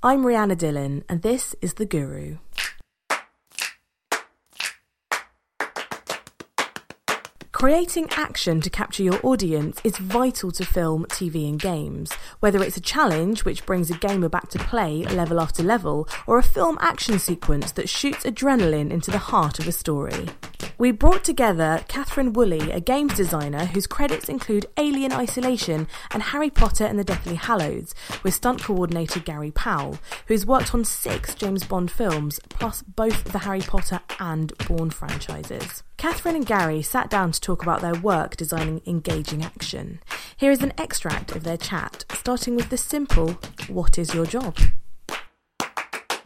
I'm Rhianna Dhillon, and this is The Guru. Creating action to capture your audience is vital to film, TV, and games. Whether it's a challenge which brings a gamer back to play level after level, or a film action sequence that shoots adrenaline into the heart of a story. We brought together Catherine Woolley, a games designer whose credits include Alien Isolation and Harry Potter and the Deathly Hallows, with stunt coordinator Gary Powell, who's worked on six James Bond films, plus both the Harry Potter and Bourne franchises. Catherine and Gary sat down to talk about their work designing engaging action. Here is an extract of their chat, starting with the simple What is your job?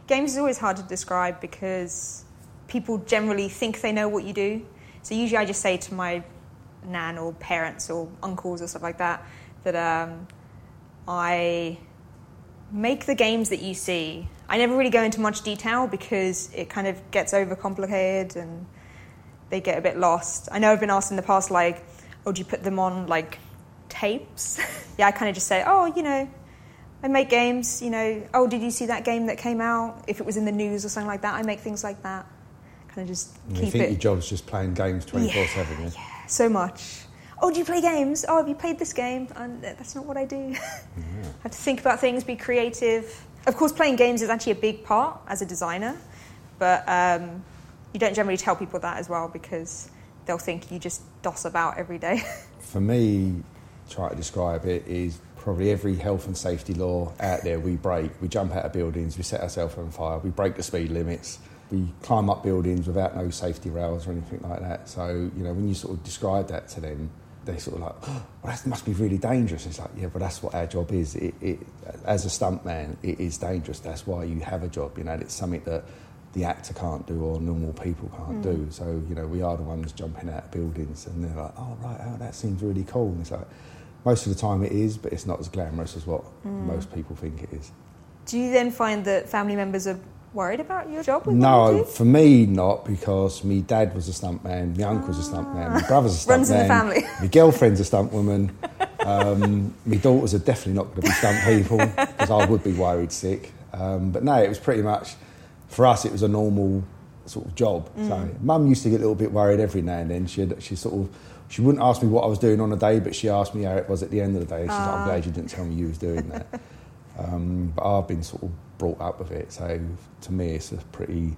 Games is always hard to describe because people generally think they know what you do. So usually I just say to my nan or parents or uncles or stuff like that that um, I make the games that you see. I never really go into much detail because it kind of gets overcomplicated and they get a bit lost. I know I've been asked in the past, like, oh, do you put them on like tapes? yeah, I kind of just say, oh, you know, I make games, you know, oh, did you see that game that came out? If it was in the news or something like that, I make things like that. Kind of just And keep you think it. your job's just playing games 24 7, yeah? Yeah, so much. Oh, do you play games? Oh, have you played this game? And that's not what I do. I have to think about things, be creative. Of course, playing games is actually a big part as a designer, but um, you don't generally tell people that as well because they'll think you just doss about every day. For me, try to describe it is probably every health and safety law out there we break. We jump out of buildings, we set ourselves on fire, we break the speed limits, we climb up buildings without no safety rails or anything like that. So, you know, when you sort of describe that to them, they sort of like, oh, well, that must be really dangerous. It's like, yeah, but that's what our job is. It, it, as a stuntman, it is dangerous. That's why you have a job. You know, it's something that the actor can't do or normal people can't do. So, you know, we are the ones jumping out of buildings and they're like, oh, right, oh, that seems really cool. And it's like, most of the time it is, but it's not as glamorous as what most people think it is. do you then find that family members are worried about your job? With No, for me, not because my dad was a stuntman, my uncle's a stuntman, my brother's a stuntman, Runs in the family. my girlfriend's a stuntwoman, um, my daughters are definitely not going to be stunt people because I would be worried sick. Um, but no, it was pretty much for us. It was a normal sort of job. So, mum used to get a little bit worried every now and then. She she sort of she wouldn't ask me what I was doing on a day, but she asked me how it was at the end of the day. She's like, "I'm glad you didn't tell me you was doing that." Um, but I've been sort of brought up with it, so to me, it's a pretty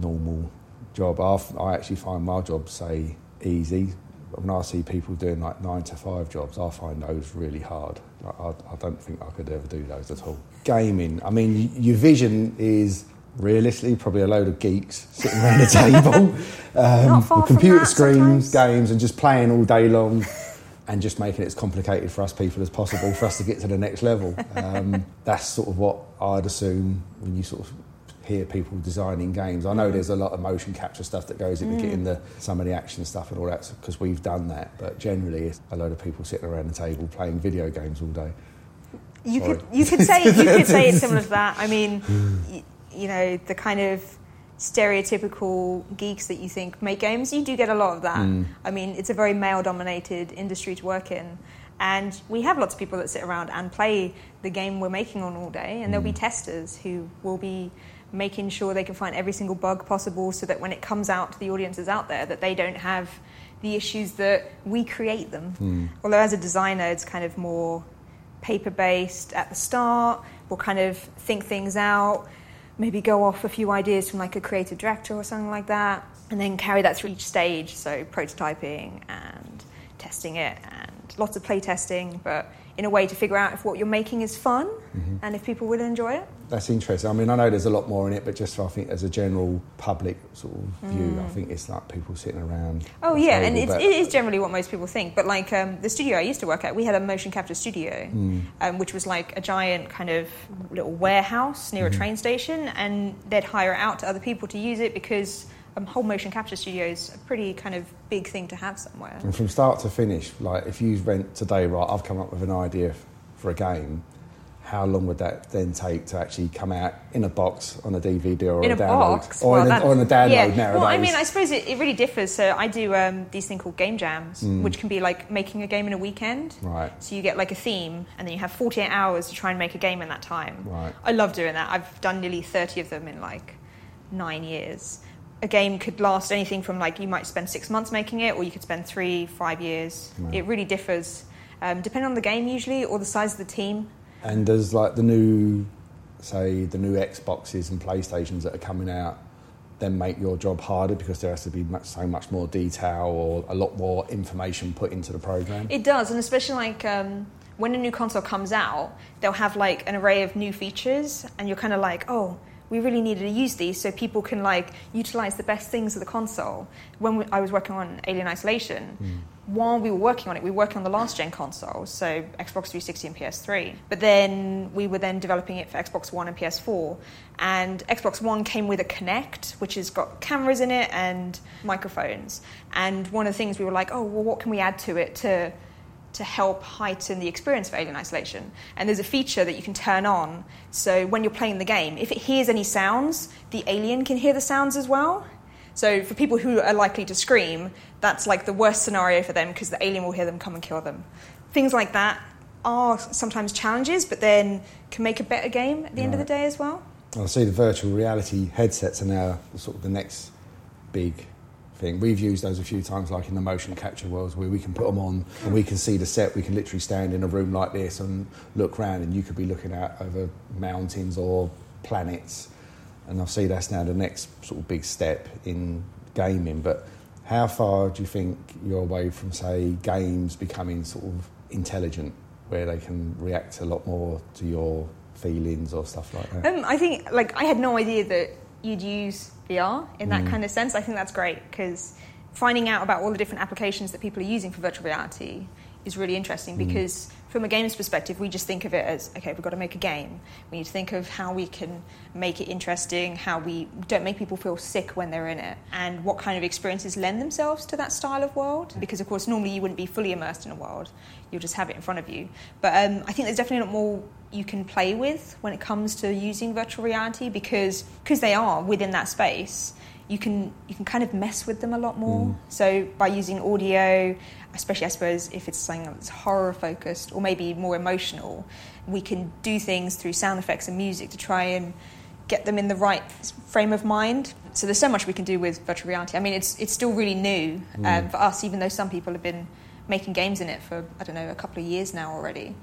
normal job. I've, I actually find my job, say, easy. When I see people doing like nine to five jobs, I find those really hard. Like, I, I don't think I could ever do those at all. Gaming, I mean, y- your vision is realistically probably a load of geeks sitting around a table um, with computer screens, sometimes. games, and just playing all day long and just making it as complicated for us people as possible for us to get to the next level. Um, that's sort of what I'd assume when you sort of hear people designing games. I know there's a lot of motion capture stuff that goes into getting the, some of the action stuff and all that because we've done that, but generally it's a load of people sitting around the table playing video games all day. You Sorry. could you could say you could say it's similar to that. I mean, you know, the kind of stereotypical geeks that you think make games, you do get a lot of that. Mm. I mean, it's a very male-dominated industry to work in, and we have lots of people that sit around and play the game we're making on all day, and there'll be mm. testers who will be making sure they can find every single bug possible, so that when it comes out to the audiences out there, that they don't have the issues that we create them. Mm. Although as a designer, it's kind of more paper based at the start. We'll kind of think things out, maybe go off a few ideas from like a creative director or something like that, and then carry that through each stage. So prototyping and testing it and lots of play testing, but in a way to figure out if what you're making is fun and if people will enjoy it. That's interesting. I mean, I know there's a lot more in it, but just I think as a general public sort of view, I think it's like people sitting around. Oh yeah, table, and it's, it is generally what most people think. But like um, the studio I used to work at, we had a motion capture studio, um, which was like a giant kind of little warehouse near a train station, and they'd hire it out to other people to use it because um, whole motion capture studio is a pretty kind of big thing to have somewhere. And from start to finish, like if you went today, right, I've come up with an idea for a game. how long would that then take to actually come out in a box on a DVD or in a, a download box, or well, in a, a download yeah. nowadays? Well, I mean, I suppose it, it really differs. So I do um, these thing called game jams, Mm. which can be like making a game in a weekend. Right. So you get like a theme, and then you have 48 hours to try and make a game in that time. Right. I love doing that. I've done nearly 30 of them in like nine years. A game could last anything from like you might spend six months making it, or you could spend three, five years. It really differs, um, depending on the game usually, or the size of the team. And does like the new, say, the new Xboxes and PlayStations that are coming out, then make your job harder because there has to be much, so much more detail or a lot more information put into the program? It does, and especially like um, when a new console comes out, they'll have like an array of new features, and you're kind of like, oh, we really needed to use these so people can like utilize the best things of the console. When we, I was working on Alien Isolation, hmm. while we were working on it, we were working on the last gen consoles, so Xbox 360 and PS3. But then we were then developing it for Xbox One and PS4. And Xbox One came with a Kinect, which has got cameras in it and microphones. And one of the things we were like, oh, well, what can we add to it to to help heighten the experience of Alien Isolation. And there's a feature that you can turn on so when you're playing the game, if it hears any sounds, the alien can hear the sounds as well. So for people who are likely to scream, that's like the worst scenario for them because the alien will hear them come and kill them. Things like that are sometimes challenges, but then can make a better game at the end of the day as well. I see the virtual reality headsets are now sort of the next big thing. We've used those a few times, like in the motion capture worlds, where we can put them on and we can see the set. We can literally stand in a room like this and look round, and you could be looking out over mountains or planets. And I see that's now the next sort of big step in gaming. But how far do you think you're away from, say, games becoming sort of intelligent, where they can react a lot more to your feelings or stuff like that? Um, I think, like, I had no idea that you'd use VR in that Mm. kind of sense. I think that's great because finding out about all the different applications that people are using for virtual reality is really interesting Mm. because from a game's perspective we just think of it as okay we've got to make a game we need to think of how we can make it interesting how we don't make people feel sick when they're in it and what kind of experiences lend themselves to that style of world because of course normally you wouldn't be fully immersed in a world you'll just have it in front of you but um, i think there's definitely a lot more you can play with when it comes to using virtual reality because because they are within that space you can you can kind of mess with them a lot more. Mm. So by using audio, especially I suppose if it's something that's horror focused or maybe more emotional, we can do things through sound effects and music to try and get them in the right frame of mind. So there's so much we can do with virtual reality. I mean, it's it's still really new um, Mm. for us, even though some people have been making games in it for I don't know a couple of years now already.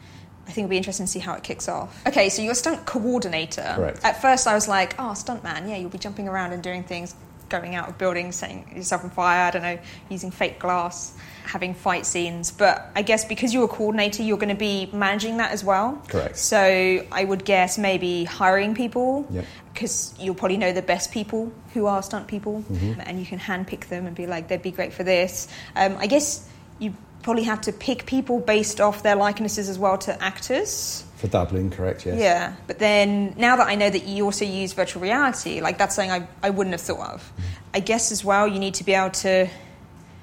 I think it'll be interesting to see how it kicks off. Okay, so you're a stunt coordinator. Correct. At first, I was like, oh, stunt man, yeah, you'll be jumping around and doing things, going out of buildings, setting yourself on fire, I don't know, using fake glass, having fight scenes. But I guess because you're a coordinator, you're going to be managing that as well. Correct. So I would guess maybe hiring people. Yep. Because you'll probably know the best people who are stunt people, Mm-hmm. and you can handpick them and be like, they'd be great for this. Um, I guess you probably have to pick people based off their likenesses as well to actors. For doubling, correct, yes. Yeah, but then now that I know that you also use virtual reality, like that's something I, I wouldn't have thought of. I guess as well, you need to be able to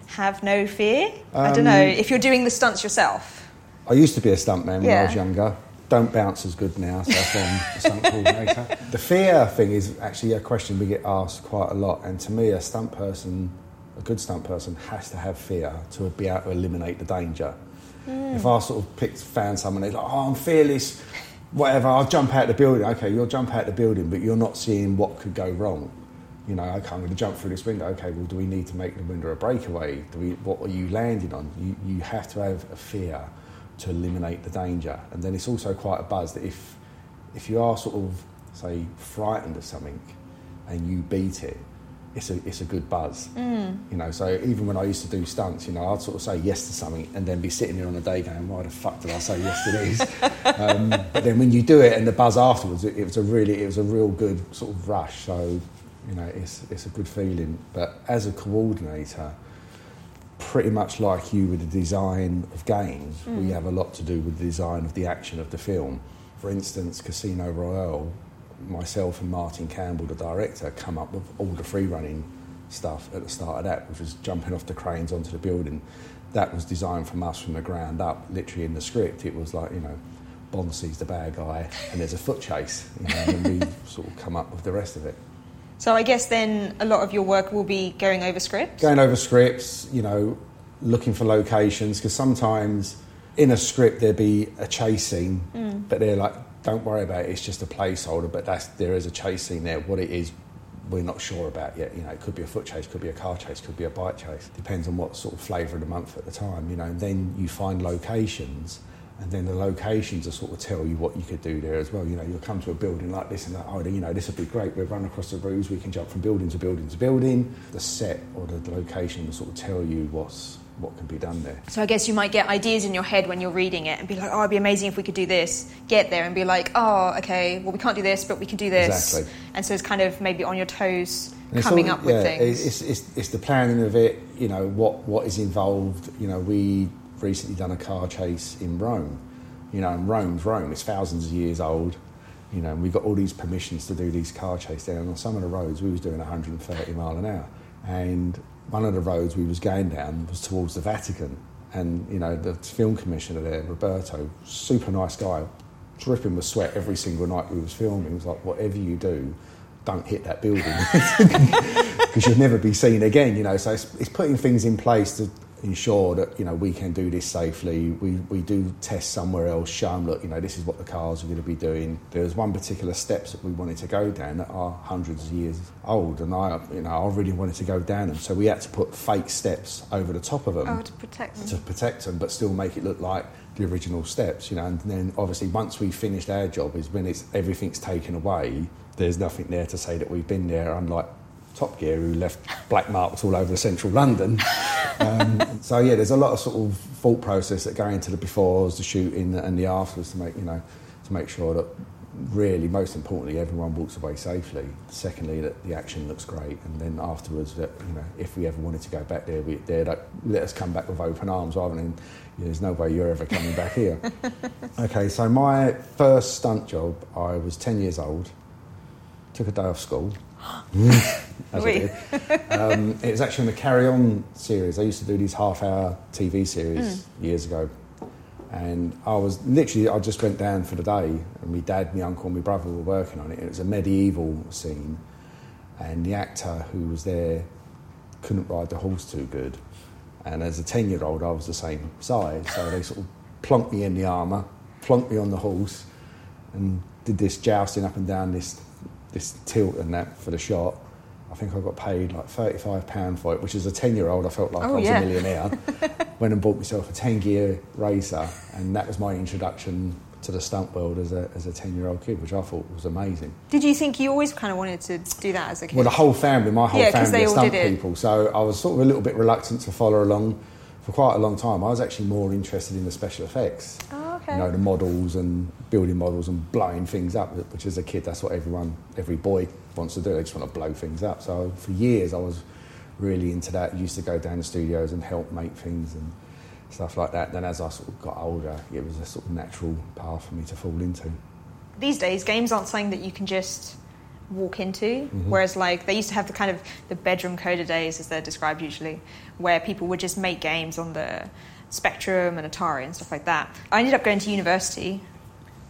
have no fear. I don't Um, know if you're doing the stunts yourself. I used to be a stuntman when I was younger. Don't bounce as good now, so I'm a stunt coordinator. The fear thing is actually a question we get asked quite a lot, and to me, a stunt person, a good stunt person, has to have fear to be able to eliminate the danger. Mm. If I sort of picked, found someone, they're like, "Oh, I'm fearless, whatever. I'll jump out the building." Okay, you'll jump out the building, but you're not seeing what could go wrong. You know, okay, I'm going to jump through this window. Okay, well, do we need to make the window a breakaway? Do we, what are you landing on? You, you have to have a fear to eliminate the danger. And then it's also quite a buzz that if, if you are sort of, say, frightened of something and you beat it, it's a, it's a good buzz. Mm. You know, so even when I used to do stunts, you know, I'd sort of say yes to something and then be sitting there on the day going, why the fuck did I say yes to this? um, but then when you do it and the buzz afterwards, it, it was a really, it was a real good sort of rush. So, you know, it's, it's a good feeling. But as a coordinator, pretty much like you with the design of games, we have a lot to do with the design of the action of the film. For instance, Casino Royale, myself and Martin Campbell, the director, come up with all the free running stuff at the start of that, which was jumping off the cranes onto the building. That was designed from us from the ground up, literally in the script. It was like, you know, Bonsi's the bad guy, and there's a foot chase, you know, and we sort of come up with the rest of it. So I guess then a lot of your work will be going over scripts. Going over scripts, you know, looking for locations because sometimes in a script there'd be a chase scene, Mm. but they're like, "Don't worry about it. It's just a placeholder." But that's there is a chase scene there. What it is, we're not sure about yet. You know, it could be a foot chase, could be a car chase, could be a bike chase. Depends on what sort of flavour of the month at the time. You know, and then you find locations. And then the locations will sort of tell you what you could do there as well. You know, you'll come to a building like this and that. oh, you know, this would be great. We'll run across the roofs, we can jump from building to building to building. The set or the location will sort of tell you what's what can be done there. So I guess you might get ideas in your head when you're reading it and be like, oh, it'd be amazing if we could do this. Get there and be like, oh, okay, well, we can't do this, but we can do this. Exactly. And so it's kind of maybe on your toes, And coming all- up with yeah, things. It's, it's, it's the planning of it, you know, what, what is involved. You know, we recently done a car chase in Rome. You know, and Rome's Rome, it's thousands of years old. You know, and we got all these permissions to do these car chases there. And on some of the roads, we was doing 130 mile an hour. And one of the roads we was going down was towards the Vatican. And, you know, the film commissioner there, Roberto, super nice guy, dripping with sweat every single night we was filming. He was like, whatever you do, don't hit that building because you'll never be seen again. You know, so it's, it's putting things in place to ensure that you know we can do this safely. We we do test somewhere else. Show them, look, you know, this is what the cars are going to be doing. There was one particular steps that we wanted to go down that are hundreds of years old, and I you know I really wanted to go down them, so we had to put fake steps over the top of them oh, to protect them. to protect them, but still make it look like the original steps, you know. And then obviously once we finished our job is when it's everything's taken away. There's nothing there to say that we've been there, unlike Top Gear, who left black marks all over central London. Um, so yeah, there's a lot of sort of thought process that go into the befores, the shooting, and the afters to make you know to make sure that really, most importantly, everyone walks away safely. Secondly, that the action looks great, and then afterwards, that you know, if we ever wanted to go back there, we there like, let us come back with open arms rather than you know, there's no way you're ever coming back here. okay, so my first stunt job, I was ten years old. Took a day off school. as Oui. Um, it was actually in the Carry On series. I used to do these half-hour TV series years ago, and I was literally I just went down for the day, and my dad, my uncle, and my brother were working on it. It was a medieval scene, and the actor who was there couldn't ride the horse too good, and as a ten-year-old, I was the same size, so they sort of plunked me in the armour, plunked me on the horse, and did this jousting up and down this this tilt and that for the shot. I think I got paid like thirty-five pound for it, which as a ten-year-old, I felt like Oh, I was yeah. a millionaire. Went and bought myself a ten-gear racer, and that was my introduction to the stunt world as a as a ten-year-old kid, which I thought was amazing. Did you think you always kind of wanted to do that as a kid? Well, the whole family, my whole Yeah, family are stunt people, so I was sort of a little bit reluctant to follow along for quite a long time. I was actually more interested in the special effects, oh, okay. you know, the models and building models and blowing things up. Which, as a kid, that's what everyone, every boy wants to do. They just want to blow things up. So for years, I was really into that. Used to go down to studios and help make things and stuff like that. Then as I sort of got older, it was a sort of natural path for me to fall into. These days, games aren't something that you can just walk into. Mm-hmm. Whereas, like, they used to have the kind of the bedroom coder days, as they're described usually, where people would just make games on the Spectrum and Atari and stuff like that. I ended up going to university.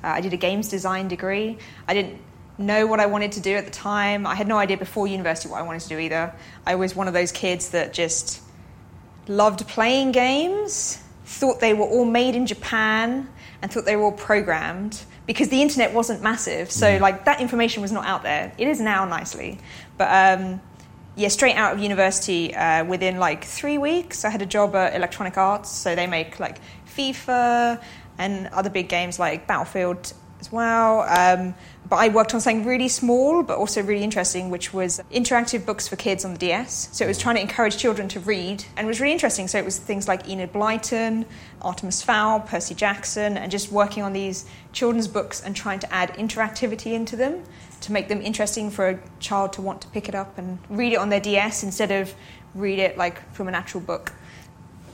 Uh, I did a games design degree. I didn't know what I wanted to do at the time. I had no idea before university what I wanted to do either. I was one of those kids that just loved playing games, thought they were all made in Japan, and thought they were all programmed because the internet wasn't massive. So, like, that information was not out there. It is now, nicely. But, um, yeah, straight out of university, uh, within like three weeks, I had a job at Electronic Arts. So they make like FIFA and other big games like Battlefield as well. Um, but I worked on something really small but also really interesting, which was interactive books for kids on the DS. So it was trying to encourage children to read and it was really interesting. So it was things like Enid Blyton, Artemis Fowl, Percy Jackson, and just working on these children's books and trying to add interactivity into them to make them interesting for a child to want to pick it up and read it on their DS instead of read it like from an actual book.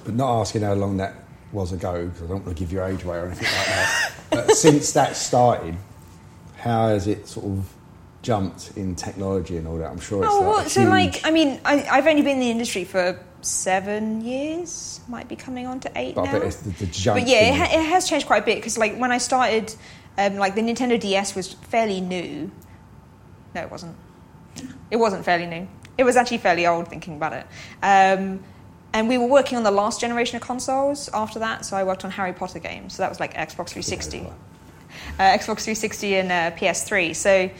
but not asking how long that was ago because I don't want to give your age away or anything like that. but since that started, how has it sort of jumped in technology and all that. I'm sure it's Oh, like well, a so huge- like, I mean, I, I've only been in the industry for seven years, might be coming on to eight but I now. bet it's the, the jump. But yeah, it, ha- it has changed quite a bit because, like, when I started, um, like, the Nintendo DS was fairly new. No, it wasn't. It wasn't fairly new. It was actually fairly old, thinking about it. Um, and we were working on the last generation of consoles after that, so I worked on Harry Potter games. So that was like Xbox 360 uh, Xbox 360 and uh, PS3. So,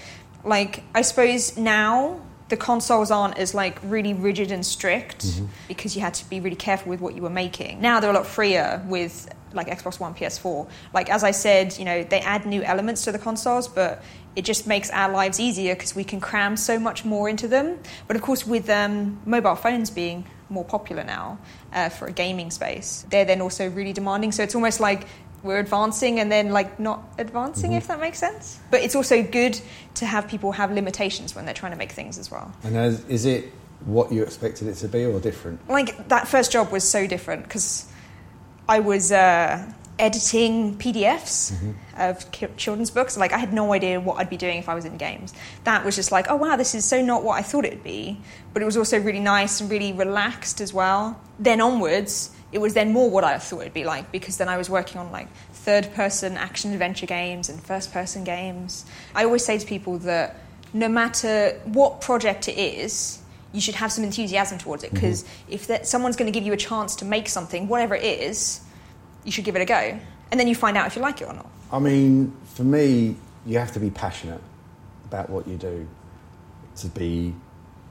like, I suppose now the consoles aren't as like really rigid and strict because you had to be really careful with what you were making. Now they're a lot freer with like Xbox One, PS4. Like as I said, you know, they add new elements to the consoles, but it just makes our lives easier because we can cram so much more into them. But of course, with um, mobile phones being more popular now uh, for a gaming space, they're then also really demanding. So it's almost like we're advancing and then like not advancing, if that makes sense. But it's also good to have people have limitations when they're trying to make things as well. And as, is it what you expected it to be or different? Like that first job was so different because I was uh, editing PDFs mm-hmm. of ki- children's books. Like I had no idea what I'd be doing if I was in games. That was just like, oh wow, this is so not what I thought it'd be. But it was also really nice and really relaxed as well. Then onwards, it was then more what I thought it'd be like because then I was working on like third person action adventure games and first person games. I always say to people that no matter what project it is, you should have some enthusiasm towards it mm-hmm. because if that, someone's going to give you a chance to make something, whatever it is, you should give it a go. And then you find out if you like it or not. I mean, for me, you have to be passionate about what you do to be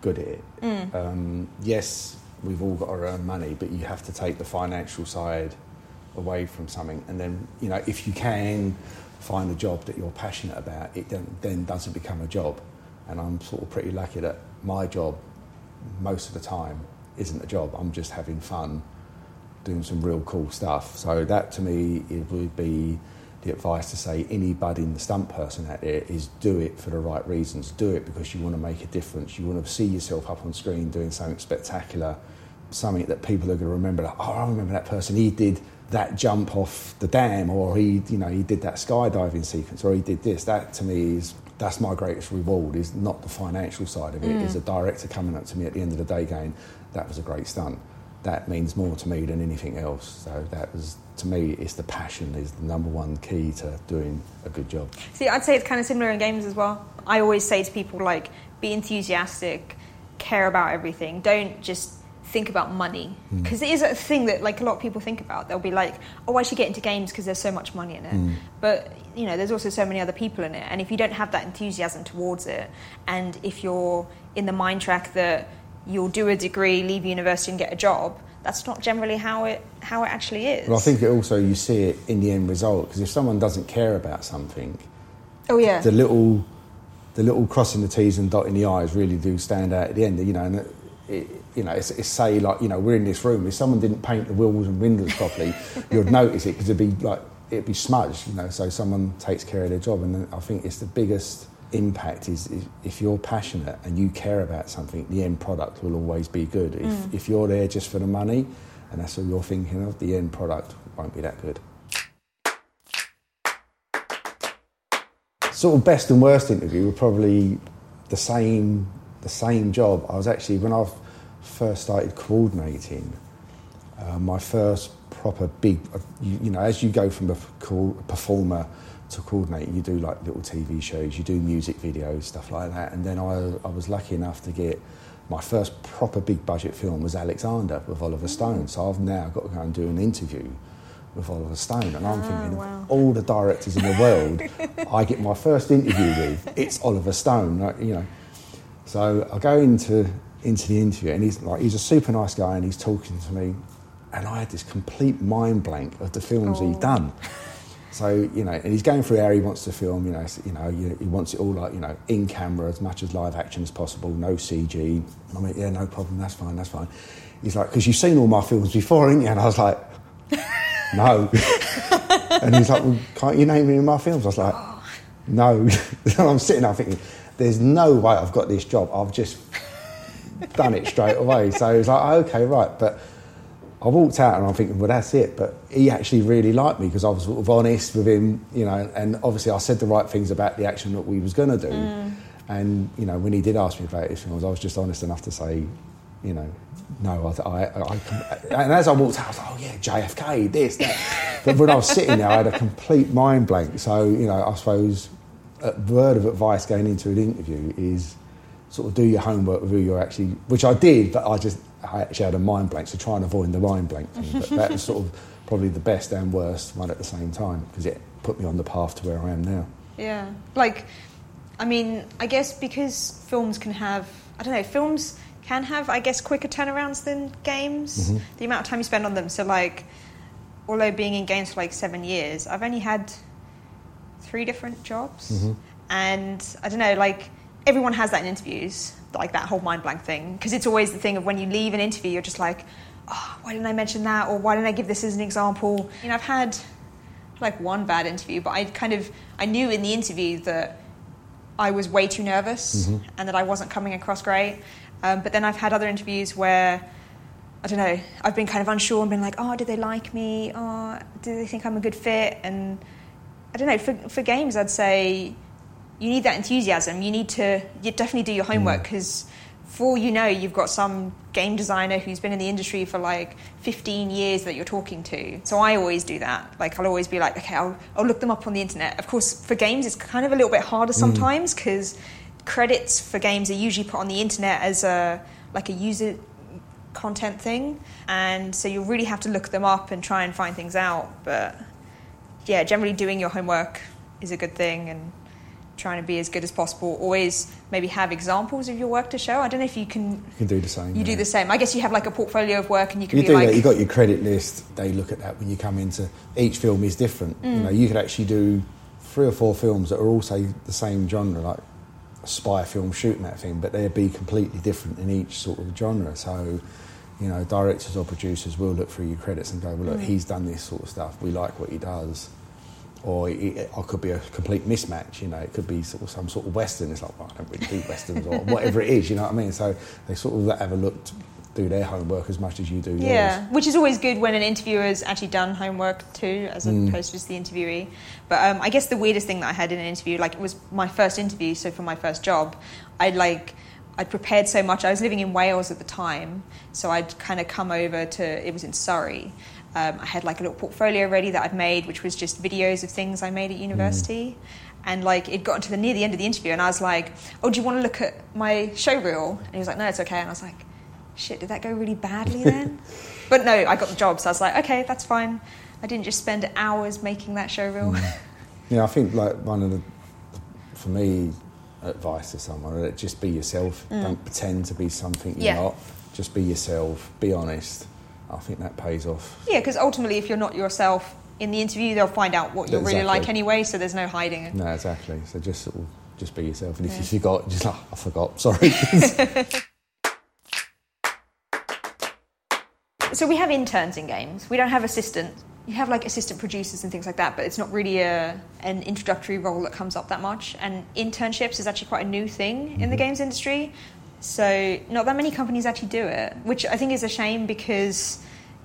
good at it. Mm. Um, yes, we've all got our own money, but you have to take the financial side away from something. And then, you know, if you can find a job that you're passionate about, it then, then doesn't become a job. And I'm sort of pretty lucky that my job, most of the time, isn't a job. I'm just having fun doing some real cool stuff. So that to me it would be the advice to say any budding stunt person out there is do it for the right reasons. Do it because you want to make a difference. You want to see yourself up on screen doing something spectacular, something that people are going to remember. Like, oh, I remember that person. He did that jump off the dam, or he, you know, he did that skydiving sequence, or he did this. That to me is that's my greatest reward. Is not the financial side of it it. Is mm. a director coming up to me at the end of the day going, "That was a great stunt." That means more to me than anything else. So that was, to me, it's the passion is the number one key to doing a good job. See, I'd say it's kind of similar in games as well. I always say to people, like, be enthusiastic, care about everything. Don't just think about money. Hmm. Because it is a thing that, like, a lot of people think about. They'll be like, oh, I should get into games because there's so much money in it. Hmm. But, you know, there's also so many other people in it. And if you don't have that enthusiasm towards it, and if you're in the mind track that you'll do a degree, leave university, and get a job, that's not generally how it how it actually is. But I think it also you see it in the end result because if someone doesn't care about something, oh yeah, the little, the little crossing the T's and dotting the I's really do stand out at the end. You know, and it, it, you know, it's, it's say like you know we're in this room. If someone didn't paint the walls and windows properly, you'd notice it because it'd be like it'd be smudged. You know, so someone takes care of their job, and I think it's the biggest impact is if, if you're passionate and you care about something, the end product will always be good. If, if you're there just for the money and that's all you're thinking of, the end product won't be that good. Sort of best and worst interview were probably the same the same job. I was actually when I first started coordinating, uh, my first proper big, you, you know, as you go from a performer to coordinate, you do like little TV shows, you do music videos, stuff like that. And then I, I was lucky enough to get my first proper big budget film was Alexander with Oliver mm. Stone. So I've now got to go and do an interview with Oliver Stone, and I'm ah, thinking, wow. of all the directors in the world, I get my first interview with, it's Oliver Stone, like, you know. So I go into into the interview, and he's like, he's a super nice guy, and he's talking to me, and I had this complete mind blank of the films he'd Oh. done. So you know, and he's going through how he wants to film. You know, you know, he wants it all like you know in camera as much as live action as possible, no CG. I mean, yeah, no problem, that's fine, that's fine. He's like, because you've seen all my films before, haven't you? And I was like, no. and he's like, well, can't you name any of my films? I was like, no. and I'm sitting there thinking, there's no way I've got this job. I've just done it straight away. So he's like, okay, right. But I walked out and I'm thinking, well, that's it. But he actually really liked me because I was sort of honest with him, you know, and obviously I said the right things about the action that we was going to do. Mm. And you know, when he did ask me about his films, I was just honest enough to say, you know, no, I, I, I, I and as I walked out, I was like, oh yeah, JFK, this, that. But when I was sitting there, I had a complete mind blank. So you know, I suppose a word of advice going into an interview is sort of do your homework with who you're actually, which I did, but I just I actually had a mind blank, so try and avoid the mind blank thing. But that was sort of probably the best and worst one at the same time because it put me on the path to where I am now. Yeah, like, I mean, I guess because films can have, I don't know, films can have, I guess, quicker turnarounds than games. Mhm. The amount of time you spend on them. So, like, although being in games for like seven years, I've only had three different jobs. Mhm. And I don't know, like, everyone has that in interviews, like that whole mind blank thing. Because it's always the thing of when you leave an interview, you're just like, oh, why didn't I mention that? Or why didn't I give this as an example? You know, I've had like one bad interview, but I kind of, I knew in the interview that I was way too nervous Mhm. and that I wasn't coming across great. Um, but then I've had other interviews where, I don't know, I've been kind of unsure and been like, oh, do they like me? Oh, do they think I'm a good fit? And I don't know, for, for games, I'd say you need that enthusiasm. You need to you definitely do your mm. homework because for you know, you've got some game designer who's been in the industry for like 15 years that you're talking to. So I always do that. Like I'll always be like, okay, I'll, I'll look them up on the internet. Of course, for games, it's kind of a little bit harder mm. sometimes because credits for games are usually put on the internet as a like a user content thing, and so you really have to look them up and try and find things out. But yeah, generally doing your homework is a good thing and trying to be as good as possible. Always maybe have examples of your work to show. I don't know if you can. You can do the same. You do the same. I guess you have like a portfolio of work, and you can You be do like, that. You got your credit list. They look at that when you come into each film is different. You Mm. know, you could actually do three or four films that are all say the same genre, like a spy film shooting that thing, but they'd be completely different in each sort of genre. So, you know, directors or producers will look through your credits and go, "Well, look, Mm. he's done this sort of stuff. We like what he does." Or it, it could be a complete mismatch. You know, it could be sort of some sort of western. It's like, well, I don't really do westerns or whatever it is. You know what I mean? So they sort of have a look, to do their homework as much as you do yours. Yeah, which is always good when an interviewer's actually done homework too, as Mm. opposed to just the interviewee. But um, I guess the weirdest thing that I had in an interview, like it was my first interview, so for my first job, I'd like I'd prepared so much. I was living in Wales at the time, so I'd kind of come over to. It was in Surrey. Um, I had like a little portfolio ready that I'd made, which was just videos of things I made at university. And like it got to the near the end of the interview, and I was like, "Oh, do you want to look at my show reel?" And he was like, "No, it's okay." And I was like, shit, did that go really badly then? but no, I got the job, so I was like, okay, that's fine. I didn't just spend hours making that show reel. Yeah, I think like one of the, for me, advice to someone just be yourself. Don't pretend to be something you're Mm. Yeah. not. Just be yourself. Be honest. I think that pays off. yeah, because ultimately, if you're not yourself in the interview, they'll find out what you're really like anyway, so there's no hiding. No, exactly. So just sort of just be yourself. And if Yeah. you forgot, just like I forgot. Sorry. So we have interns in games. We don't have assistants. You have like assistant producers and things like that, but it's not really a, an introductory role that comes up that much. And internships is actually quite a new thing in the mm-hmm. games industry. So not that many companies actually do it, which I think is a shame because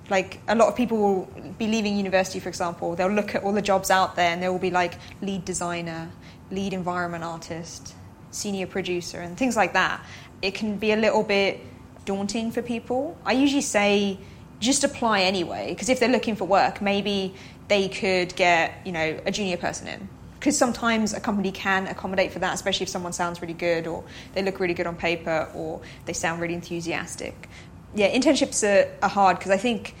like a lot of people will be leaving university, for example. They'll look at all the jobs out there and there will be like lead designer, lead environment artist, senior producer, and things like that. It can be a little bit daunting for people. I usually say just apply anyway, because if they're looking for work, maybe they could get you know a junior person in. Because sometimes a company can accommodate for that, especially if someone sounds really good or they look really good on paper or they sound really enthusiastic. Yeah, internships are, are hard because I think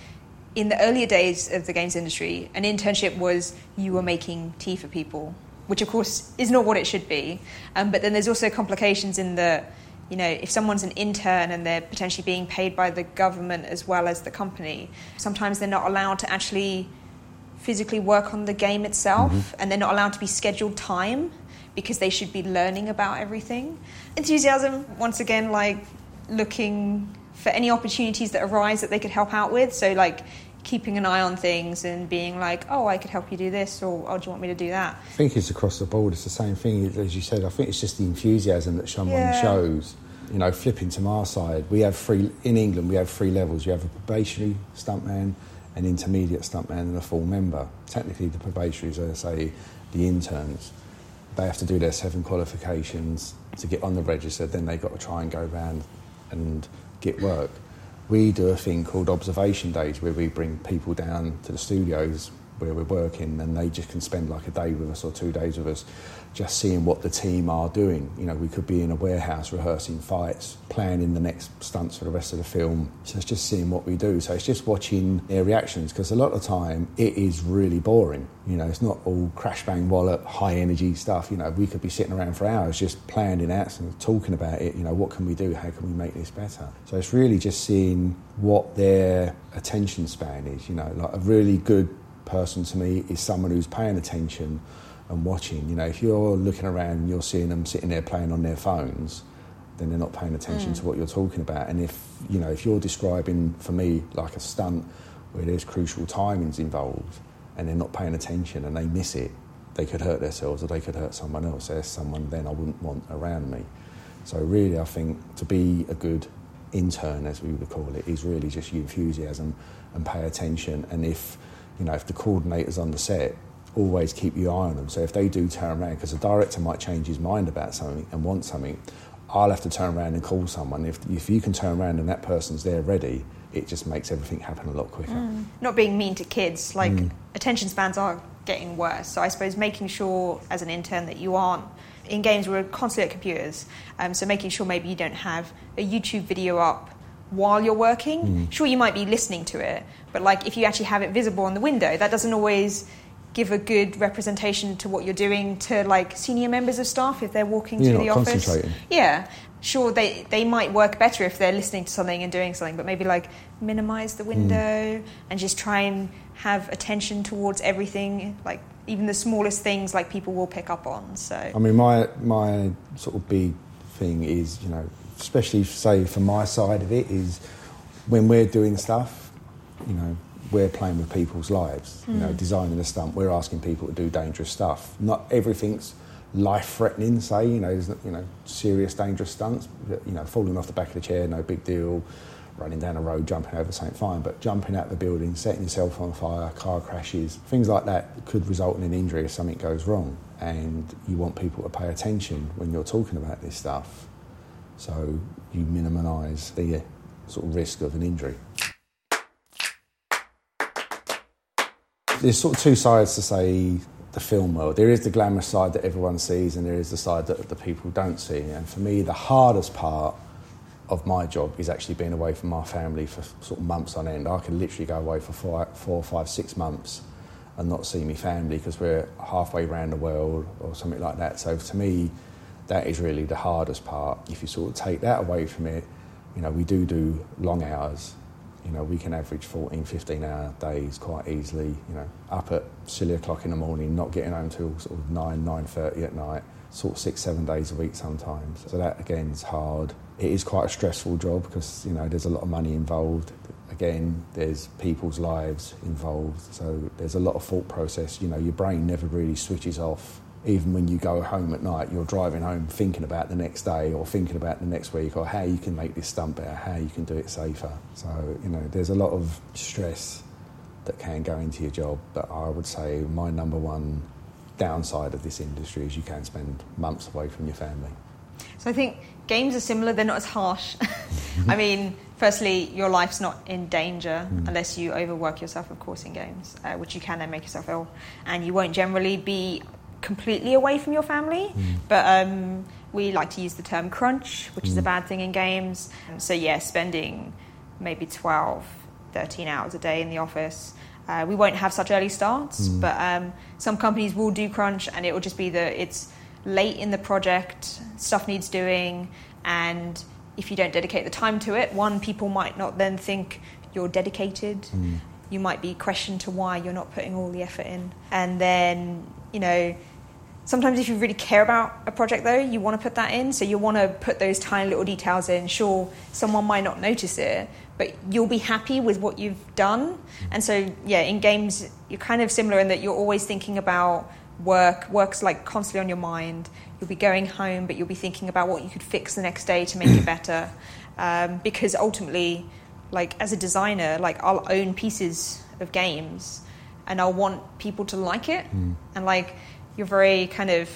in the earlier days of the games industry, an internship was you were making tea for people, which of course is not what it should be. Um, but then there's also complications in the, you know, if someone's an intern and they're potentially being paid by the government as well as the company, sometimes they're not allowed to actually physically work on the game itself and they're not allowed to be scheduled time because they should be learning about everything. Enthusiasm, once again, like looking for any opportunities that arise that they could help out with. So, like keeping an eye on things and being like, oh, I could help you do this, or oh, do you want me to do that? I think it's across the board. It's the same thing as you said. I think it's just the enthusiasm that someone Yeah. shows. You know, flipping to our side, we have three in England. We have three levels. You have a probationary stuntman, an intermediate stuntman, and a full member. Technically, the probationaries are say the interns, they have to do their seven qualifications to get on the register. Then they've got to try and go around and get work. We do a thing called observation days where we bring people down to the studios where we're working and they just can spend like a day with us or two days with us just seeing what the team are doing. You know, we could be in a warehouse rehearsing fights, planning the next stunts for the rest of the film. So it's just seeing what we do. So it's just watching their reactions because a lot of the time it is really boring. You know, it's not all crash bang wallop, high energy stuff. You know, we could be sitting around for hours just planning out and talking about it. You know, what can we do? How can we make this better? So it's really just seeing what their attention span is. You know, like a really good person to me is someone who's paying attention and watching. You know, if you're looking around and you're seeing them sitting there playing on their phones, then they're not paying attention mm. to what you're talking about. And if you know, if you're describing for me like a stunt where there's crucial timings involved, and they're not paying attention and they miss it, they could hurt themselves or they could hurt someone else. There's someone then I wouldn't want around me. So really, I think to be a good intern, as we would call it, is really just enthusiasm and pay attention. And if you know, if the coordinator's on the set always keep your eye on them. So if they do turn around, because the director might change his mind about something and want something, I'll have to turn around and call someone. If, if you can turn around and that person's there ready, it just makes everything happen a lot quicker. Mm. Not being mean to kids, like mm. attention spans are getting worse. So I suppose making sure as an intern that you aren't in games we're constantly at computers. Um, so making sure maybe you don't have a YouTube video up while you're working. Mm. Sure, you might be listening to it, but like if you actually have it visible on the window, that doesn't always give a good representation to what you're doing to like senior members of staff if they're walking you're through the office. Yeah. Sure, they, they might work better if they're listening to something and doing something, but maybe like minimize the window mm. and just try and have attention towards everything, like even the smallest things, like people will pick up on. So, I mean, my my sort of big thing is, you know, especially say from my side of it, is when we're doing stuff, you know, we're playing with people's lives. Mm. You know, hmm. designing a stunt, we're asking people to do dangerous stuff. Not everything's life-threatening. Say, you know, you know, serious dangerous stunts. You know, falling off the back of the chair, no big deal. Running down a road, jumping over something, fine. But jumping out of the building, setting yourself on fire, car crashes, things like that could result in an injury if something goes wrong. And you want people to pay attention when you're talking about this stuff, so you minimise the sort of risk of an injury. There's sort of two sides to say the film world. There is the glamorous side that everyone sees, and there is the side that the people don't see. And for me, the hardest part of my job is actually being away from my family for sort of months on end. I can literally go away for four, four five, six months and not see my family because we're halfway around the world or something like that. So to me, that is really the hardest part. If you sort of take that away from it, you know, we do do long hours you know, we can average 14, 15 hour days quite easily, you know, up at silly o'clock in the morning, not getting home till sort of 9, 9.30 at night, sort of six, seven days a week sometimes. So that, again, is hard. It is quite a stressful job because, you know, there's a lot of money involved. Again, there's people's lives involved. So there's a lot of thought process. You know, your brain never really switches off even when you go home at night, you're driving home thinking about the next day or thinking about the next week or how you can make this stunt better, how you can do it safer. So, you know, there's a lot of stress that can go into your job, but I would say my number one downside of this industry is you can spend months away from your family. So I think games are similar, they're not as harsh. I mean, firstly, your life's not in danger mm. unless you overwork yourself, of course, in games, uh, which you can then make yourself ill. And you won't generally be completely away from your family, mm. but um, we like to use the term crunch, which mm. is a mm. bad thing in games. So, yeah, spending maybe 12, 13 hours a day in the office. Uh, we won't have such early starts, mm. but um, some companies will do crunch, and it will just be that it's late in the project, stuff needs doing, and if you don't dedicate the time to it, one, people might not then think you're dedicated. Mm. You might be questioned to why you're not putting all the effort in. And then you know, sometimes if you really care about a project though, you want to put that in. So you want to put those tiny little details in. Sure, someone might not notice it, but you'll be happy with what you've done. And so, yeah, in games, you're kind of similar in that you're always thinking about work. Work's like constantly on your mind. You'll be going home, but you'll be thinking about what you could fix the next day to make it better. Um, because ultimately, like as a designer, like I'll own pieces of games and I'll want people to like it. Mm. And like you're very kind of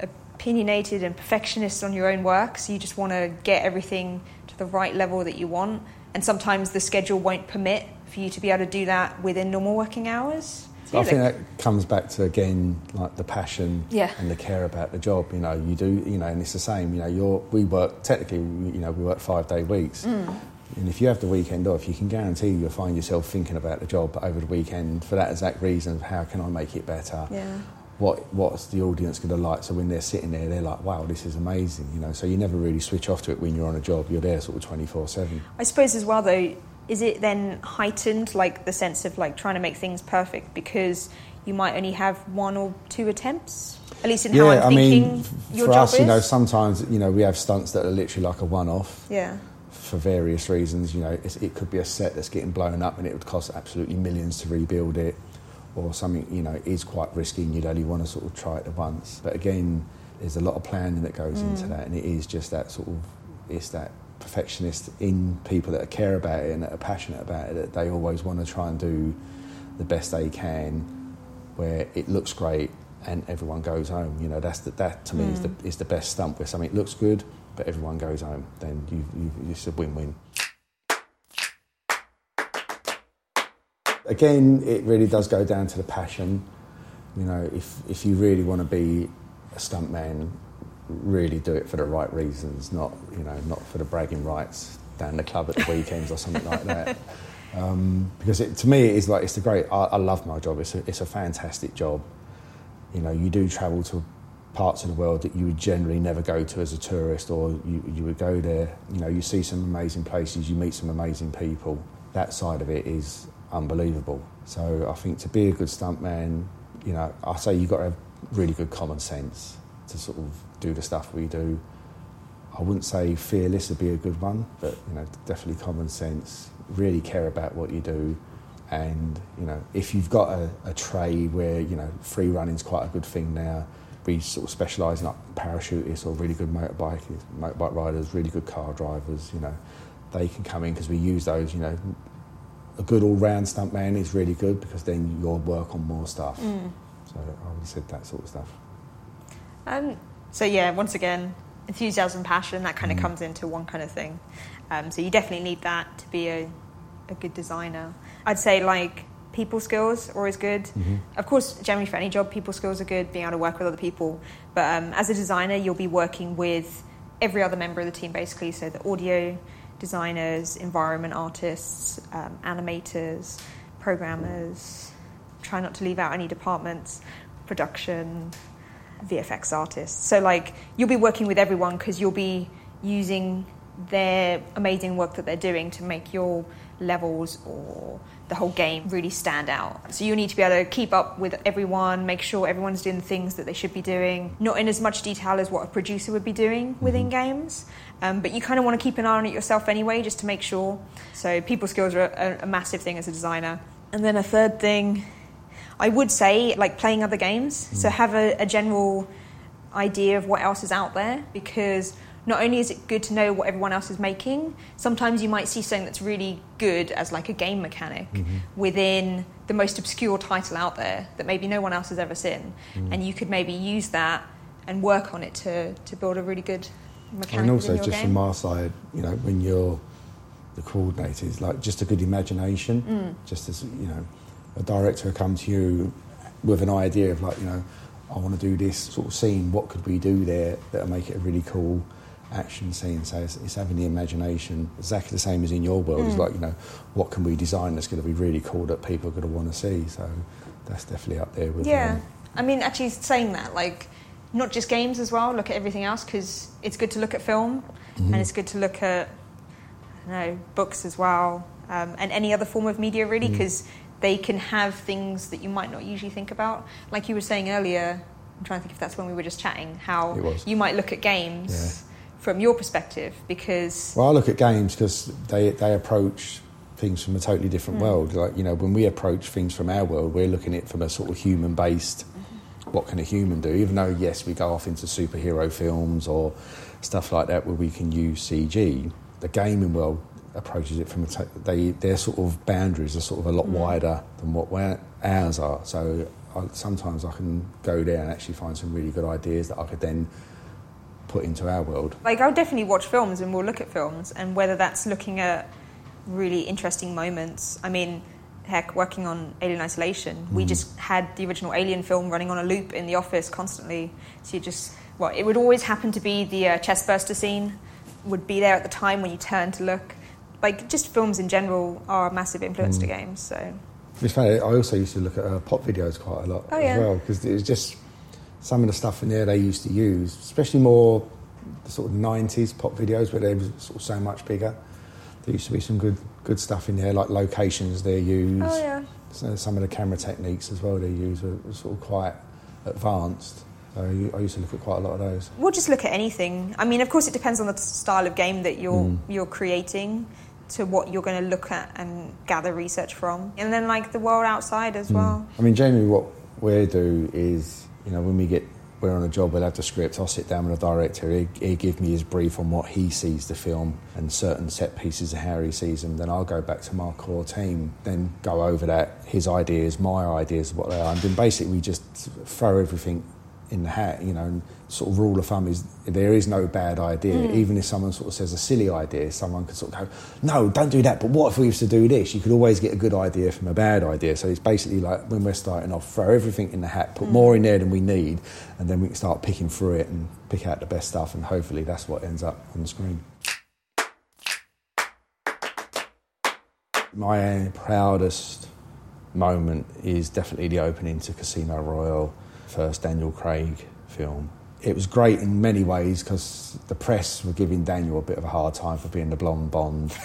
opinionated and perfectionist on your own work, so you just want to get everything to the right level that you want. And sometimes the schedule won't permit for you to be able to do that within normal working hours. So I think that comes back to again like the passion Yeah. and the care about the job. You know, you do. You know, and it's the same. You know, you're we work technically. You know, we work five day weeks. Mm. And if you have the weekend off, you can guarantee you'll find yourself thinking about the job over the weekend for that exact reason of how can I make it better? yeah. What what's the audience going to like? So when they're sitting there, they're like, "Wow, this is amazing!" You know. So you never really switch off to it when you're on a job. You're there sort of twenty four seven. I suppose as well though, is it then heightened like the sense of like trying to make things perfect because you might only have one or two attempts? At least in how I'm I thinking mean, your for job us, is. you know, sometimes you know we have stunts that are literally like a one off. yeah. for various reasons. You know, it could be a set that's getting blown up and it would cost absolutely millions to rebuild it, or something you know is quite risky and you'd only want to sort of try it once. But again, there's a lot of planning that goes into mm. that, and it is just that sort of it's that perfectionist in people that care about it and that are passionate about it that they always want to try and do the best they can, where it looks great and everyone goes home. You know, that's the, that to me is the mm. is the best stump where something looks good but everyone goes home. Then you, you it's a win-win. Again, it really does go down to the passion. You know, if if you really want to be a stuntman, really do it for the right reasons, not you know not for the bragging rights down the club at the weekends or something like that. Um, because it, to me, it is like it's the great. I, I love my job. It's a, it's a fantastic job. You know, you do travel to parts of the world that you would generally never go to as a tourist, or you, you would go there. You know, you see some amazing places, you meet some amazing people. That side of it is unbelievable. So I think to be a good stuntman, you know, I say you've got to have really good common sense to sort of do the stuff we do. I wouldn't say fearless would be a good one, but you know, definitely common sense. Really care about what you do, and you know, if you've got a, a trade where you know free running's quite a good thing now. We sort of specialise in like parachutists or really good motorbikers, motorbike riders, really good car drivers. You know, they can come in because we use those. You know, a good all-round stuntman is really good because then you'll work on more stuff. Mm. So I would have said that sort of stuff. Um, so yeah, once again, enthusiasm, passion, that kind of Mm. comes into one kind of thing. Um, so you definitely need that to be a, a good designer. I'd say like people skills are always good. Mhm. Of course, generally for any job, people skills are good, being able to work with other people. But um, as a designer, you'll be working with every other member of the team basically. So the audio designers, environment artists, um, animators, programmers. Try not to leave out any departments. Production, VFX artists. So like you'll be working with everyone because you'll be using their amazing work that they're doing to make your levels or the whole game really stand out. So you need to be able to keep up with everyone, make sure everyone's doing the things that they should be doing, not in as much detail as what a producer would be doing within games. Um, but you kind of want to keep an eye on it yourself anyway, just to make sure. So people skills are a, a massive thing as a designer. And then a third thing, I would say, like playing other games. Mm. So have a, a general idea of what else is out there because not only is it good to know what everyone else is making, sometimes you might see something that's really good as like a game mechanic mm-hmm. within the most obscure title out there that maybe no one else has ever seen. Mm. And you could maybe use that and work on it to, to build a really good. And also, just game. from our side, you know, when you're the coordinator, it's like just a good imagination. Mm. Just as you know, a director will come to you with an idea of like, you know, I want to do this sort of scene. What could we do there that'll make it a really cool action scene? So it's, it's having the imagination, exactly the same as in your world. It's Mm. like, you know, what can we design that's going to be really cool that people are going to want to see? So that's definitely up there with. Yeah, um, I mean, actually saying that, like, not just games as well. Look at everything else because it's good to look at film, Mhm. and it's good to look at, I don't know, books as well, um, and any other form of media really Mm. because they can have things that you might not usually think about. Like you were saying earlier, I'm trying to think if that's when we were just chatting. How you might look at games Yeah. from your perspective because Well, I look at games because they, they approach things from a totally different Mm. world. Like, you know, when we approach things from our world, we're looking at it from a sort of human based, what can a human do? Even though, yes, we go off into superhero films or stuff like that where we can use CG, the gaming world approaches it from a, they, their sort of boundaries are sort of a lot Mm. wider than what we're- ours are. So I, sometimes I can go there and actually find some really good ideas that I could then put into our world. Like, I'll definitely watch films and we'll look at films, and whether that's looking at really interesting moments. I mean, heck, working on Alien Isolation, mm. we just had the original Alien film running on a loop in the office constantly. So you just, well, it would always happen to be the uh, chestburster scene would be there at the time when you turn to look. Like, just films in general are a massive influence mm. to games, so. It's funny, I also used to look at uh, pop videos quite a lot oh, yeah. as well, because it was just some of the stuff in there they used to use, especially more the sort of 90s pop videos where they were sort of so much bigger. There used to be some good good stuff in there, like locations they use. Oh, yeah. So some of the camera techniques as well they use were, were sort of quite advanced. So I used to look at quite a lot of those. We'll just look at anything. I mean, of course, it depends on the style of game that you're mm. you're creating to what you're going to look at and gather research from, and then like the world outside as mm. well. I mean, generally, what we do is, you know, when we get we're on a job, we'll have the script, I'll sit down with the director, he, he give me his brief on what he sees the film and certain set pieces of how he sees them, then I'll go back to my core team, then go over that, his ideas, my ideas, what they are, and then basically we just throw everything in the hat, you know, and sort of rule of thumb is there is no bad idea. Mm. Even if someone sort of says a silly idea, someone could sort of go, no, don't do that, but what if we used to do this? You could always get a good idea from a bad idea. So it's basically like when we're starting off, throw everything in the hat, put mm. more in there than we need, and then we can start picking through it and pick out the best stuff, and hopefully that's what ends up on the screen. My proudest moment is definitely the opening to Casino Royale first Daniel Craig film. It was great in many ways because the press were giving Daniel a bit of a hard time for being the blonde Bond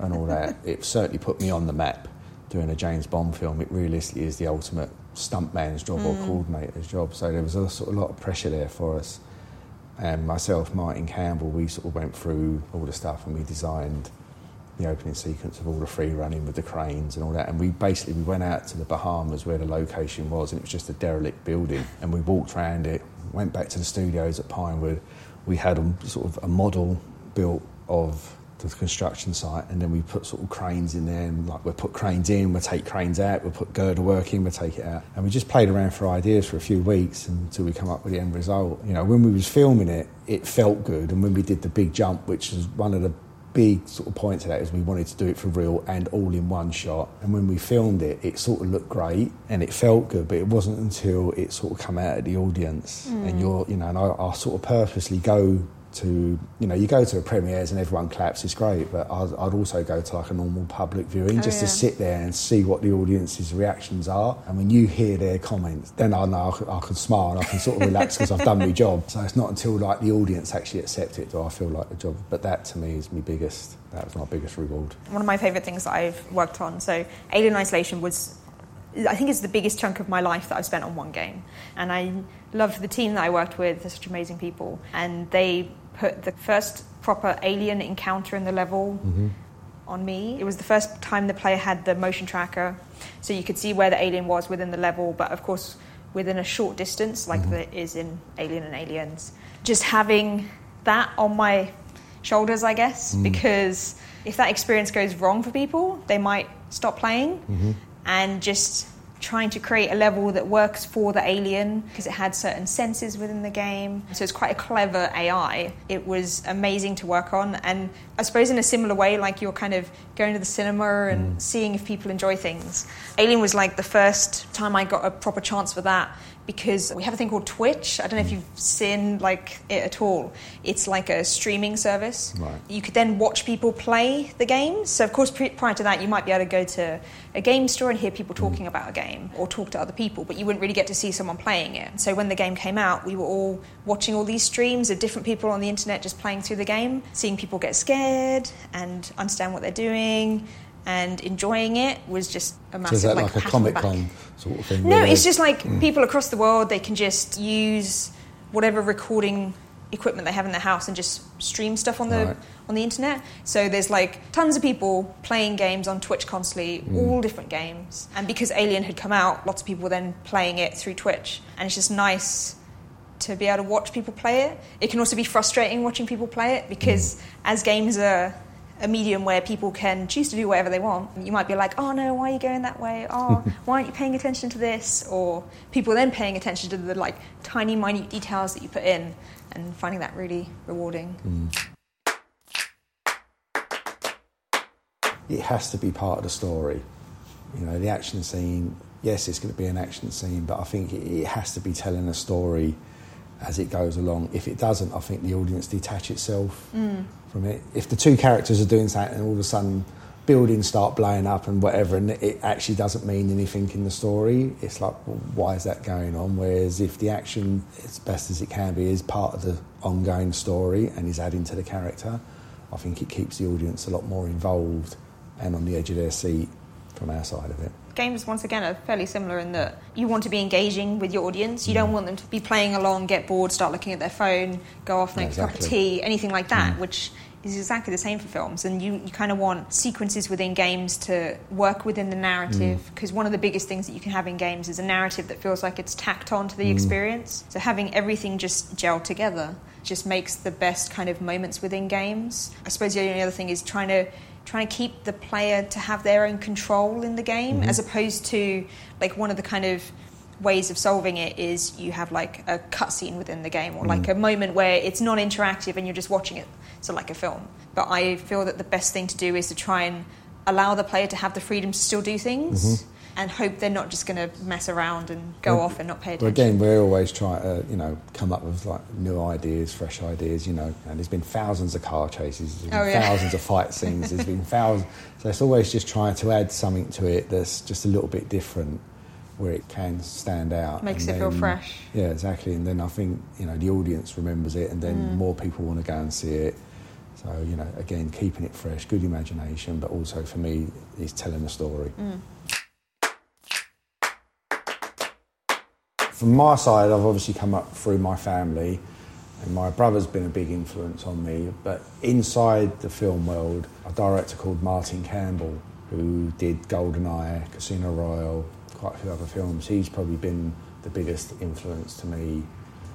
and all that. it certainly put me on the map doing a James Bond film. It realistically is the ultimate stuntman's job mm. or coordinator's job. So there was a sort of lot of pressure there for us. And myself, Martin Campbell, we sort of went through all the stuff and we designed the opening sequence of all the free running with the cranes and all that. And we basically we went out to the Bahamas where the location was, and it was just a derelict building. And we walked around it, went back to the studios at Pinewood. We had a, sort of a model built of the construction site, and then we put sort of cranes in there, and like we'll put cranes in, we'll take cranes out, we'll put girder work in, we'll take it out, and we just played around for ideas for a few weeks until we come up with the end result. You know, when we was filming it, it felt good, and when we did the big jump, which was one of the big sort of point to that is we wanted to do it for real and all in one shot. And when we filmed it, it sort of looked great and it felt good, but it wasn't until it sort of come out at the audience mm. and you're, you know, and I, I sort of purposely go to you know you go to a premieres and everyone claps it's great but I'd, I'd also go to like a normal public viewing oh, just yeah. to sit there and see what the audience's reactions are and when you hear their comments then I know I, I can smile and I can sort of relax because I've done my job so it's not until like the audience actually accept it do I feel like the job but that to me is my biggest that was my biggest reward one of my favourite things that I've worked on so Alien Isolation was I think it's the biggest chunk of my life that I've spent on one game. And I love the team that I worked with, they're such amazing people. And they put the first proper alien encounter in the level mm-hmm. on me. It was the first time the player had the motion tracker, so you could see where the alien was within the level, but of course within a short distance, like mm-hmm. there is in Alien and Aliens. Just having that on my shoulders, I guess, mm. because if that experience goes wrong for people, they might stop playing mm-hmm. and just trying to create a level that works for the alien because it had certain senses within the game. So it's quite a clever AI. It was amazing to work on. And I suppose in a similar way, like you're kind of going to the cinema and mm. seeing if people enjoy things. Alien was like the first time I got a proper chance for that because we have a thing called Twitch. I don't know if you've seen like it at all. It's like a streaming service. Right. You could then watch people play the games. So of course, prior to that, you might be able to go to a game store and hear people mm. talking about a game or talk to other people, but you wouldn't really get to see someone playing it. So when the game came out, we were all watching all these streams of different people on the internet just playing through the game, seeing people get scared and understand what they're doing and enjoying it was just a massive. So is that like, like a Comic Con sort of thing? No, it's just like mm. people across the world. They can just use whatever recording equipment they have in their house and just stream stuff on the right. on the internet. So there's like tons of people playing games on Twitch constantly, mm. all different games. And because Alien had come out, lots of people were then playing it through Twitch, and it's just nice to be able to watch people play it. It can also be frustrating watching people play it because mm. as games are a medium where people can choose to do whatever they want. You might be like, oh no, why are you going that way? Oh, why aren't you paying attention to this? Or people then paying attention to the like tiny, minute details that you put in. and finding that really rewarding. Mm. It has to be part of the story. You know, the action scene, yes, it's going to be an action scene, but I think it, it has to be telling a story as it goes along. If it doesn't, I think the audience detach itself mm. From it. If the two characters are doing something and all of a sudden buildings start blowing up and whatever, and it actually doesn't mean anything in the story, it's like, well, why is that going on? Whereas if the action, as best as it can be, is part of the ongoing story and is adding to the character, I think it keeps the audience a lot more involved and on the edge of their seat from our side of it. Games, once again, are fairly similar in that you want to be engaging with your audience. You don't mm. want them to be playing along, get bored, start looking at their phone, go off, and make a cup of tea, anything like that, mm. which is exactly the same for films. And you, you kind of want sequences within games to work within the narrative mm. because one of the biggest things that you can have in games is a narrative that feels like it's tacked on to the mm. experience. So having everything just gel together just makes the best kind of moments within games. I suppose the only other thing is trying to trying to keep the player to have their own control in the game mm-hmm. as opposed to like one of the kind of ways of solving it is you have like a cutscene within the game or like mm. a moment where it's non-interactive and you're just watching it so like a film but i feel that the best thing to do is to try and allow the player to have the freedom to still do things mm-hmm. and hope they're not just going to mess around and go Well, off and not pay attention again, we're always trying to, you know, come up with like new ideas, fresh ideas. You know, and there's been thousands of car chases, there's been Oh, yeah. thousands of fight scenes, there's been thousands. So it's always just trying to add something to it that's just a little bit different, where it can stand out. Makes it feel fresh. Yeah, exactly. And then I think you know the audience remembers it, and then Mm. more people want to go and see it. So you know, again, keeping it fresh, good imagination, but also for me is telling a story. Mm. From my side, I've obviously come up through my family, and my brother's been a big influence on me. But inside the film world, a director called Martin Campbell, who did GoldenEye, Casino Royale, quite a few other films, he's probably been the biggest influence to me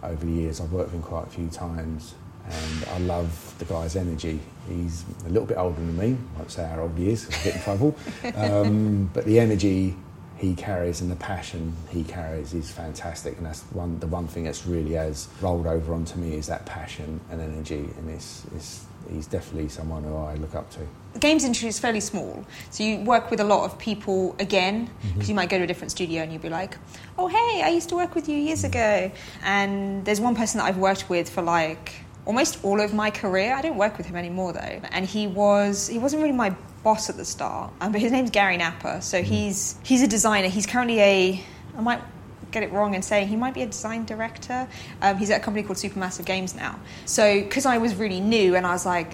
over the years. I've worked with him quite a few times, and I love the guy's energy. He's a little bit older than me, I won't say how old he is, 'cause I'll get in trouble. Um, but the energy he carries and the passion he carries is fantastic, and that's one the one thing that's really has rolled over onto me is that passion and energy, and it's, it's he's definitely someone who I look up to. the games industry is fairly small, so you work with a lot of people again because you might go to a different studio and you'll be like, "Oh, hey, I used to work with you years ago." And there's one person that I've worked with for like almost all of my career. I don't work with him anymore though, and he was he wasn't really my boss at the start, um, but his name's Gary Napper. So he's he's a designer. He's currently a I might get it wrong and say he might be a design director. Um, he's at a company called Supermassive Games now. So because I was really new and I was like,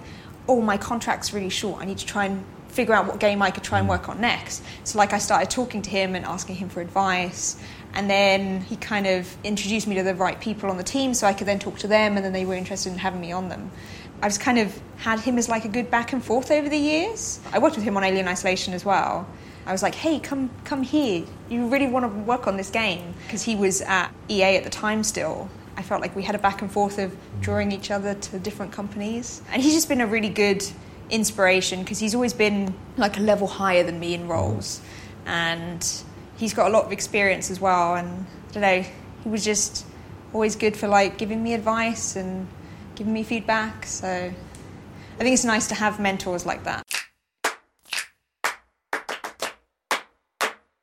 oh, my contract's really short. I need to try and figure out what game I could try and work on next. So like I started talking to him and asking him for advice. And then he kind of introduced me to the right people on the team so I could then talk to them and then they were interested in having me on them. I've just kind of had him as like a good back and forth over the years. I worked with him on Alien Isolation as well. I was like, "Hey, come come here. You really want to work on this game?" Because he was at EA at the time still. I felt like we had a back and forth of drawing each other to different companies, and he's just been a really good inspiration because he's always been like a level higher than me in roles, and he's got a lot of experience as well. And I don't know, he was just always good for like giving me advice and giving me feedback. So I think it's nice to have mentors like that.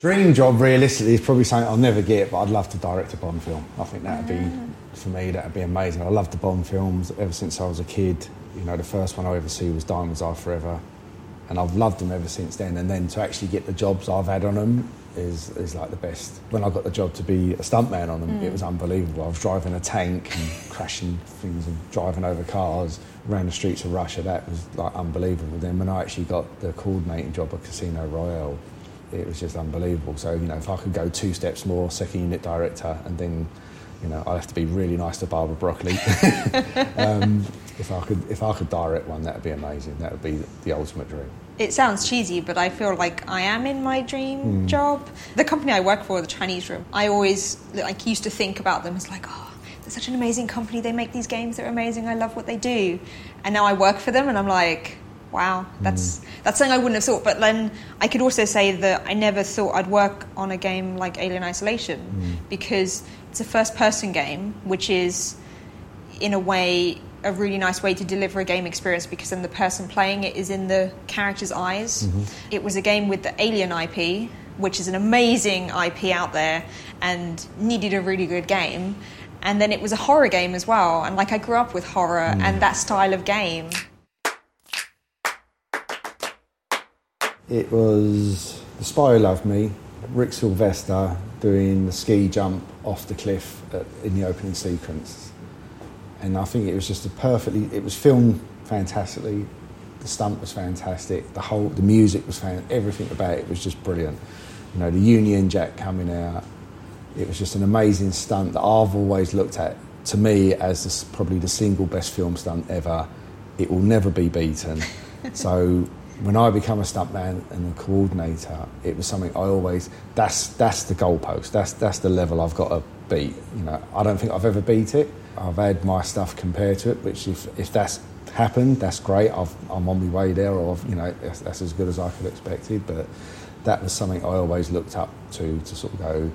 Dream job, realistically, is probably something I'll never get, but I'd love to direct a Bond film. I think that would be, for me, that would be amazing. I love the Bond films ever since I was a kid. You know, the first one I ever see was Diamonds Are Forever, and I've loved them ever since then. And then to actually get the jobs I've had on them is, is like the best. When I got the job to be a stuntman on them, it mm. was unbelievable. I was driving a tank and crashing things and driving over cars around the streets of Russia. That was like unbelievable. Then when I actually got the coordinating job at Casino Royale, it was just unbelievable. So, you know, if I could go two steps more, second unit director, and then, you know, I'd have to be really nice to Barbara Broccoli. um, if I could, if I could direct one, that would be amazing. That would be the ultimate dream. it sounds cheesy, but I feel like I am in my dream job. The company I work for, the Chinese Room, I always like used to think about them as like, oh, they're such an amazing company. They make these games. They're amazing. I love what they do. And now I work for them, and I'm like, wow, that's that's something I wouldn't have thought. But then I could also say that I never thought I'd work on a game like Alien Isolation because it's a first-person game, which is in a way, a really nice way to deliver a game experience because then the person playing it is in the character's eyes. Mm-hmm. It was a game with the Alien IP, which is an amazing IP out there and needed a really good game. And then it was a horror game as well. And like I grew up with horror Mm. and that style of game. It was The Spy Who Loved Me, Rick Sylvester doing the ski jump off the cliff at, in the opening sequence. And I think it was just a perfectly, it was filmed fantastically. The stunt was fantastic. The whole, the music was fantastic. Everything about it was just brilliant. You know, the Union Jack coming out. It was just an amazing stunt that I've always looked at, to me, as the, s- probably the single best film stunt ever. It will never be beaten. so when I become a stuntman and a coordinator, it was something I always that's that's the goalpost. That's that's the level I've got to beat. You know, I don't think I've ever beat it. I've had my stuff compared to it, which if if that's happened, that's great. I've, I'm on my way there, or I've, you know, that's, that's as good as I could have expected. But that was something I always looked up to to sort of go.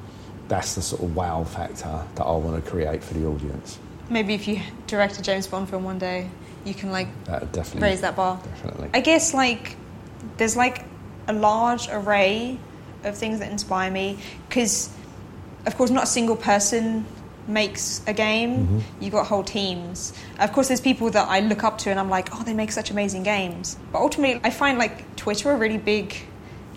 That's the sort of wow factor that I want to create for the audience. Maybe if you direct a James Bond film one day, you can like would definitely raise that bar. Definitely. I guess like there's like a large array of things that inspire me because, of course, not a single person makes a game. Mm-hmm. You've got whole teams. Of course, there's people that I look up to and I'm like, oh, they make such amazing games. But ultimately, I find like Twitter a really big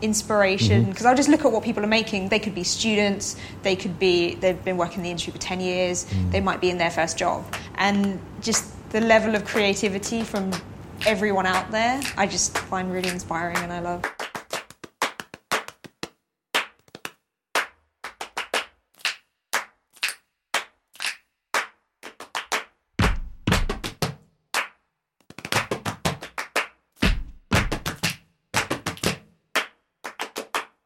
inspiration mm-hmm. because I'll just look at what people are making. They could be students, they could be, they've been working in the industry for 10 years, mm. they might be in their first job. And just the level of creativity from everyone out there, I just find really inspiring and I love.